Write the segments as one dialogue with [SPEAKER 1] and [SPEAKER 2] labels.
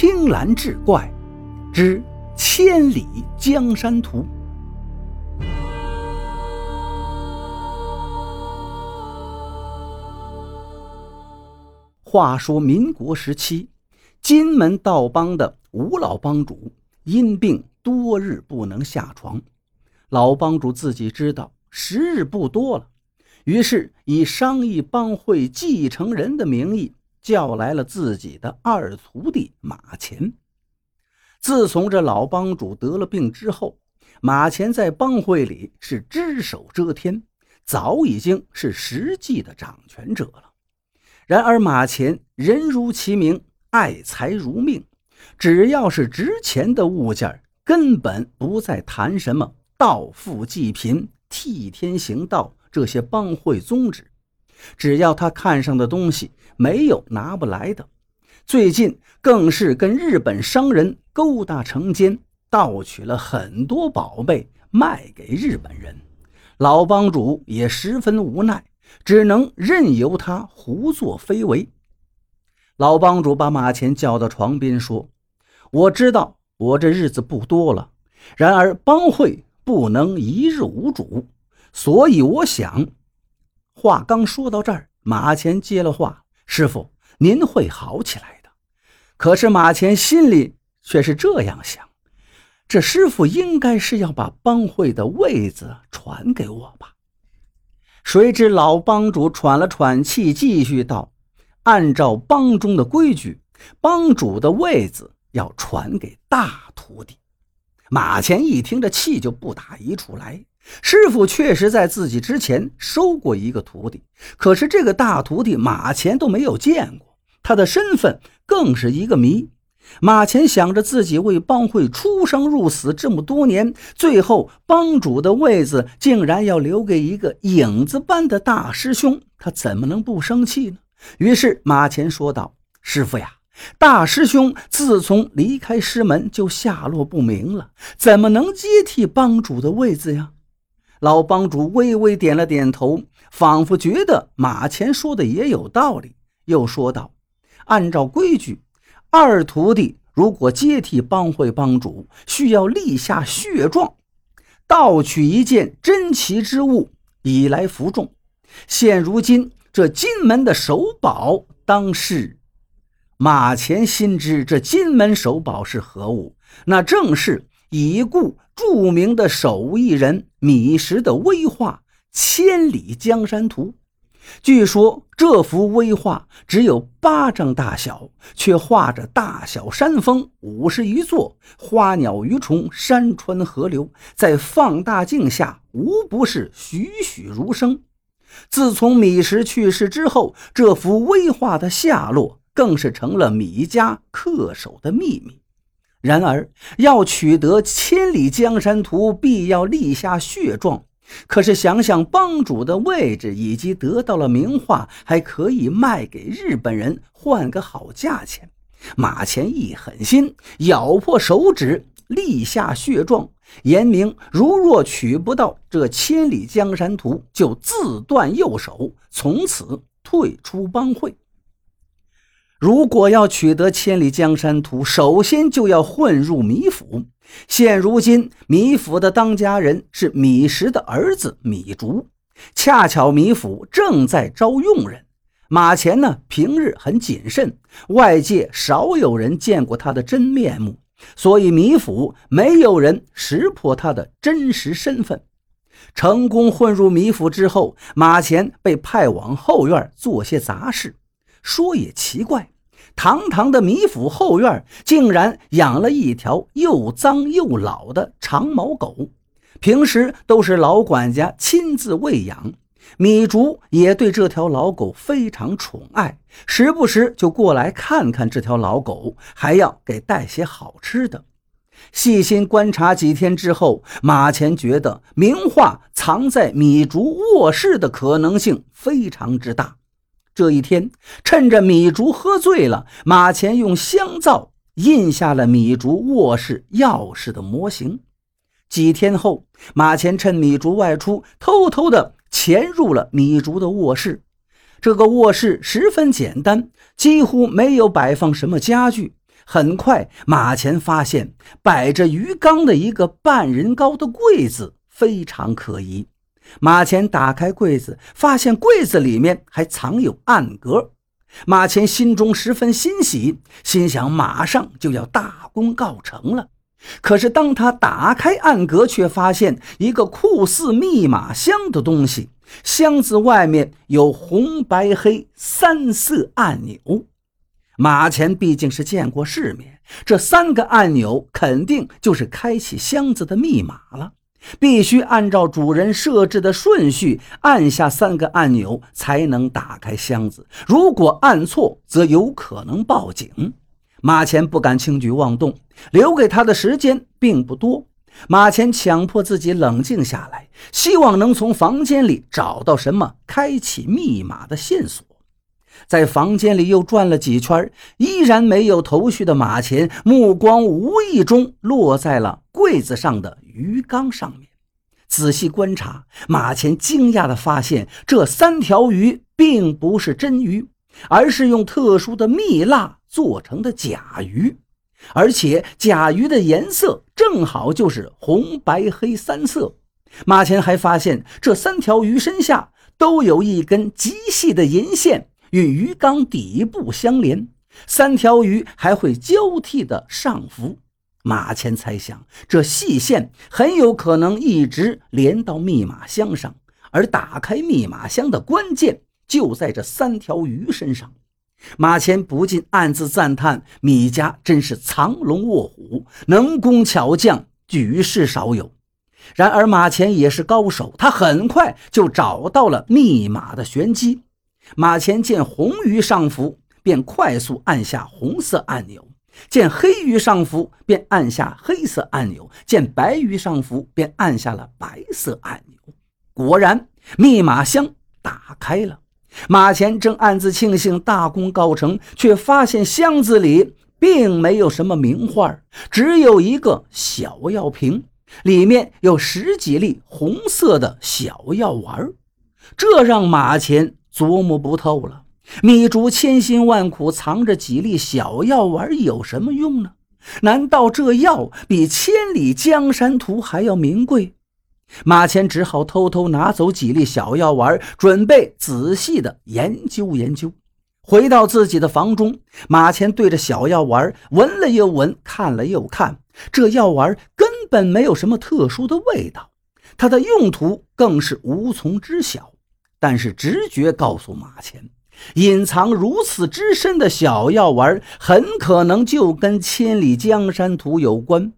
[SPEAKER 1] 青蓝志怪之千里江山图。话说民国时期，金门道帮的吴老帮主因病多日不能下床，老帮主自己知道时日不多了，于是以商议帮会继承人的名义。叫来了自己的二徒弟马前。自从这老帮主得了病之后，马前在帮会里是只手遮天，早已经是实际的掌权者了。然而马前人如其名，爱财如命，只要是值钱的物件，根本不再谈什么盗富济贫、替天行道这些帮会宗旨。只要他看上的东西没有拿不来的，最近更是跟日本商人勾搭成奸，盗取了很多宝贝卖给日本人。老帮主也十分无奈，只能任由他胡作非为。老帮主把马前叫到床边说：“我知道我这日子不多了，然而帮会不能一日无主，所以我想。”话刚说到这儿，马前接了话：“师傅，您会好起来的。”可是马前心里却是这样想：这师傅应该是要把帮会的位子传给我吧？谁知老帮主喘了喘气，继续道：“按照帮中的规矩，帮主的位子要传给大徒弟。”马前一听，这气就不打一处来。师傅确实在自己之前收过一个徒弟，可是这个大徒弟马前都没有见过，他的身份更是一个谜。马前想着自己为帮会出生入死这么多年，最后帮主的位子竟然要留给一个影子般的大师兄，他怎么能不生气呢？于是马前说道：“师傅呀，大师兄自从离开师门就下落不明了，怎么能接替帮主的位子呀？”老帮主微微点了点头，仿佛觉得马前说的也有道理，又说道：“按照规矩，二徒弟如果接替帮会帮主，需要立下血状，盗取一件珍奇之物以来服众。现如今这金门的首宝，当是……马前心知这金门首宝是何物，那正是已故。”著名的手艺人米石的威画《千里江山图》，据说这幅威画只有巴掌大小，却画着大小山峰五十余座，花鸟鱼虫、山川河流，在放大镜下无不是栩栩如生。自从米石去世之后，这幅威画的下落更是成了米家恪守的秘密。然而，要取得《千里江山图》，必要立下血状。可是，想想帮主的位置以及得到了名画，还可以卖给日本人，换个好价钱。马前一狠心，咬破手指，立下血状，言明如若取不到这《千里江山图》，就自断右手，从此退出帮会。如果要取得千里江山图，首先就要混入米府。现如今，米府的当家人是米石的儿子米竹，恰巧米府正在招用人。马前呢，平日很谨慎，外界少有人见过他的真面目，所以米府没有人识破他的真实身份。成功混入米府之后，马前被派往后院做些杂事。说也奇怪，堂堂的米府后院竟然养了一条又脏又老的长毛狗，平时都是老管家亲自喂养。米竹也对这条老狗非常宠爱，时不时就过来看看这条老狗，还要给带些好吃的。细心观察几天之后，马前觉得名画藏在米竹卧室的可能性非常之大。这一天，趁着米竹喝醉了，马前用香皂印下了米竹卧室钥匙的模型。几天后，马前趁米竹外出，偷偷的潜入了米竹的卧室。这个卧室十分简单，几乎没有摆放什么家具，很快，马前发现摆着鱼缸的一个半人高的柜子非常可疑。马前打开柜子，发现柜子里面还藏有暗格。马前心中十分欣喜，心想马上就要大功告成了。可是当他打开暗格，却发现一个酷似密码箱的东西。箱子外面有红、白、黑三色按钮。马前毕竟是见过世面，这三个按钮肯定就是开启箱子的密码了。必须按照主人设置的顺序按下三个按钮，才能打开箱子。如果按错，则有可能报警。马前不敢轻举妄动，留给他的时间并不多。马前强迫自己冷静下来，希望能从房间里找到什么开启密码的线索。在房间里又转了几圈，依然没有头绪的马前，目光无意中落在了柜子上的鱼缸上面。仔细观察，马前惊讶地发现，这三条鱼并不是真鱼，而是用特殊的蜜蜡做成的假鱼，而且假鱼的颜色正好就是红、白、黑三色。马前还发现，这三条鱼身下都有一根极细的银线。与鱼缸底部相连，三条鱼还会交替的上浮。马前猜想，这细线很有可能一直连到密码箱上，而打开密码箱的关键就在这三条鱼身上。马前不禁暗自赞叹：米家真是藏龙卧虎，能工巧匠，举世少有。然而，马前也是高手，他很快就找到了密码的玄机。马前见红鱼上浮，便快速按下红色按钮；见黑鱼上浮，便按下黑色按钮；见白鱼上浮，便按下了白色按钮。果然，密码箱打开了。马前正暗自庆幸大功告成，却发现箱子里并没有什么名画，只有一个小药瓶，里面有十几粒红色的小药丸。这让马前。琢磨不透了，米竹千辛万苦藏着几粒小药丸有什么用呢？难道这药比千里江山图还要名贵？马乾只好偷偷拿走几粒小药丸，准备仔细的研究研究。回到自己的房中，马乾对着小药丸闻了又闻，看了又看，这药丸根本没有什么特殊的味道，它的用途更是无从知晓。但是直觉告诉马前，隐藏如此之深的小药丸，很可能就跟千里江山图有关。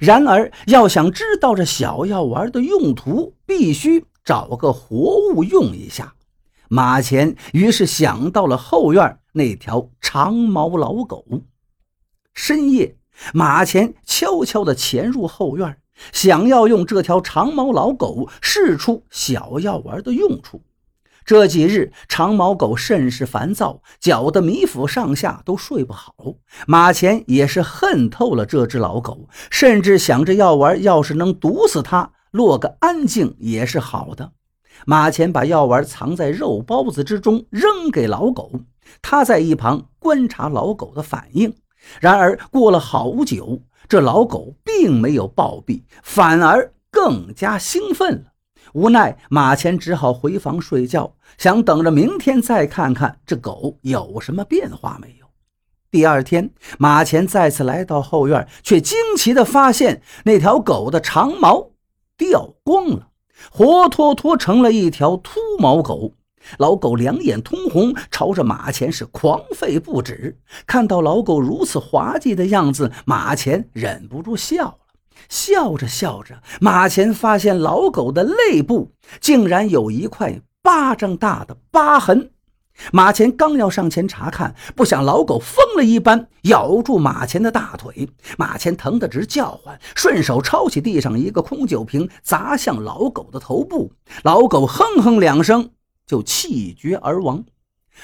[SPEAKER 1] 然而，要想知道这小药丸的用途，必须找个活物用一下。马前于是想到了后院那条长毛老狗。深夜，马前悄悄地潜入后院，想要用这条长毛老狗试出小药丸的用处。这几日，长毛狗甚是烦躁，搅得米府上下都睡不好。马前也是恨透了这只老狗，甚至想着药丸要是能毒死它，落个安静也是好的。马前把药丸藏在肉包子之中，扔给老狗。他在一旁观察老狗的反应。然而过了好久，这老狗并没有暴毙，反而更加兴奋了。无奈，马前只好回房睡觉，想等着明天再看看这狗有什么变化没有。第二天，马前再次来到后院，却惊奇地发现那条狗的长毛掉光了，活脱脱成了一条秃毛狗。老狗两眼通红，朝着马前是狂吠不止。看到老狗如此滑稽的样子，马前忍不住笑了。笑着笑着，马前发现老狗的肋部竟然有一块巴掌大的疤痕。马前刚要上前查看，不想老狗疯了一般咬住马前的大腿，马前疼得直叫唤，顺手抄起地上一个空酒瓶砸向老狗的头部，老狗哼哼两声就气绝而亡。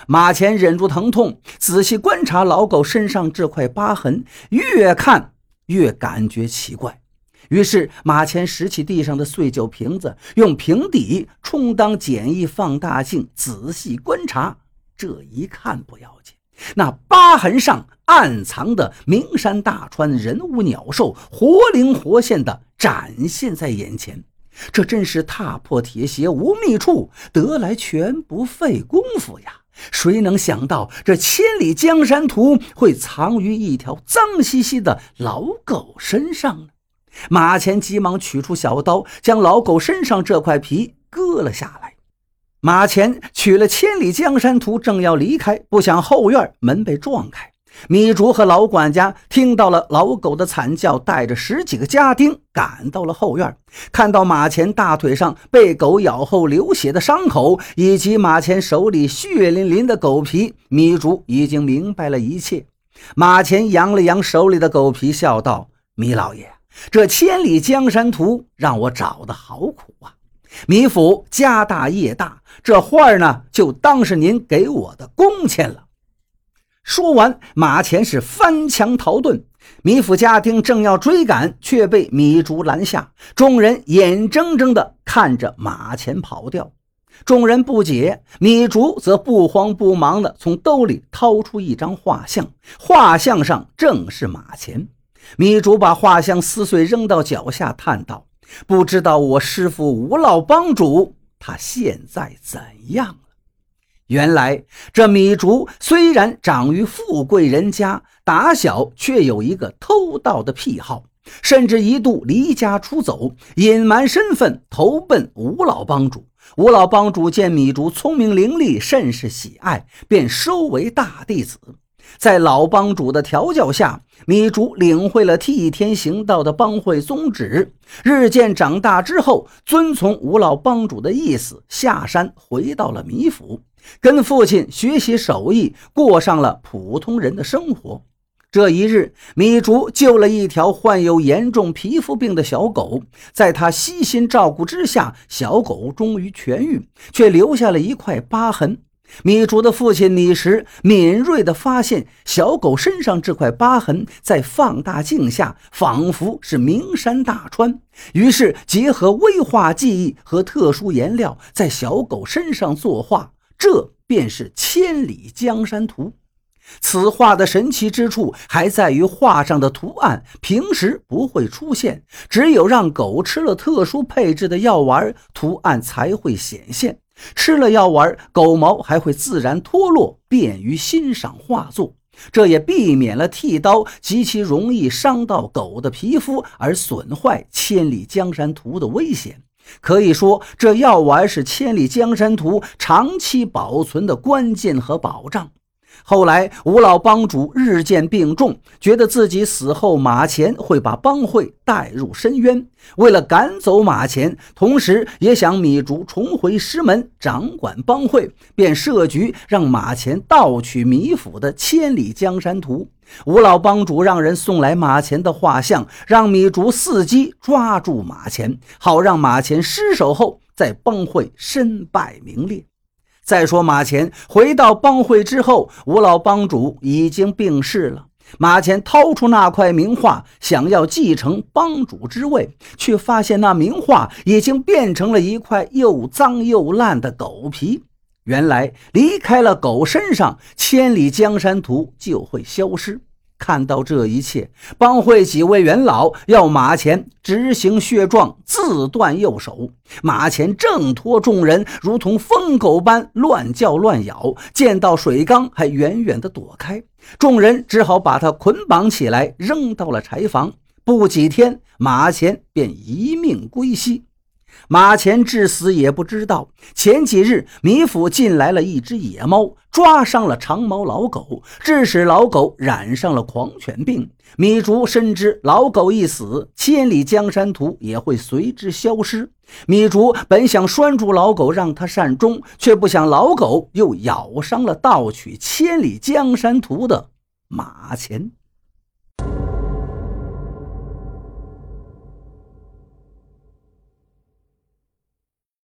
[SPEAKER 1] 马前忍住疼痛，仔细观察老狗身上这块疤痕，越看越感觉奇怪。于是，马前拾起地上的碎酒瓶子，用瓶底充当简易放大镜，仔细观察。这一看不要紧，那疤痕上暗藏的名山大川人物鸟兽，活灵活现的展现在眼前。这真是踏破铁鞋无觅处，得来全不费功夫呀！谁能想到这千里江山图会藏于一条脏兮兮的老狗身上呢？马前急忙取出小刀，将老狗身上这块皮割了下来。马前取了千里江山图，正要离开，不想后院门被撞开。米竹和老管家听到了老狗的惨叫，带着十几个家丁赶到了后院。看到马前大腿上被狗咬后流血的伤口，以及马前手里血淋淋的狗皮，米竹已经明白了一切。马前扬了扬手里的狗皮，笑道：“米老爷，这千里江山图让我找的好苦啊！米府家大业大，这画儿呢，就当是您给我的工钱了。”说完，马前是翻墙逃遁。米府家丁正要追赶，却被米竹拦下。众人眼睁睁地看着马前跑掉。众人不解，米竹则不慌不忙地从兜里掏出一张画像，画像上正是马前。米竹把画像撕碎，扔到脚下，叹道：“不知道我师父吴老帮主他现在怎样了？”原来这米竹虽然长于富贵人家，打小却有一个偷盗的癖好，甚至一度离家出走，隐瞒身份，投奔吴老帮主。吴老帮主见米竹聪明伶俐，甚是喜爱，便收为大弟子。在老帮主的调教下，米竹领会了替天行道的帮会宗旨。日渐长大之后，遵从吴老帮主的意思，下山回到了米府。跟父亲学习手艺，过上了普通人的生活。这一日，米竹救了一条患有严重皮肤病的小狗，在他悉心照顾之下，小狗终于痊愈，却留下了一块疤痕。米竹的父亲李石敏锐地发现，小狗身上这块疤痕在放大镜下仿佛是名山大川，于是结合微画技艺和特殊颜料，在小狗身上作画。这便是千里江山图。此画的神奇之处还在于画上的图案平时不会出现，只有让狗吃了特殊配置的药丸，图案才会显现。吃了药丸，狗毛还会自然脱落，便于欣赏画作。这也避免了剃刀极其容易伤到狗的皮肤而损坏千里江山图的危险。可以说，这药丸是《千里江山图》长期保存的关键和保障。后来，吴老帮主日渐病重，觉得自己死后马前会把帮会带入深渊。为了赶走马前，同时也想米竹重回师门掌管帮会，便设局让马前盗取米府的《千里江山图》。吴老帮主让人送来马前的画像，让米竹伺机抓住马前，好让马前失手后在帮会身败名裂。再说马前回到帮会之后，吴老帮主已经病逝了。马前掏出那块名画，想要继承帮主之位，却发现那名画已经变成了一块又脏又烂的狗皮。原来离开了狗身上，千里江山图就会消失。看到这一切，帮会几位元老要马前执行血状，自断右手。马前挣脱众人，如同疯狗般乱叫乱咬，见到水缸还远远地躲开。众人只好把他捆绑起来，扔到了柴房。不几天，马前便一命归西。马前至死也不知道，前几日米府进来了一只野猫，抓伤了长毛老狗，致使老狗染上了狂犬病。米竹深知老狗一死，千里江山图也会随之消失。米竹本想拴住老狗，让它善终，却不想老狗又咬伤了盗取千里江山图的马前。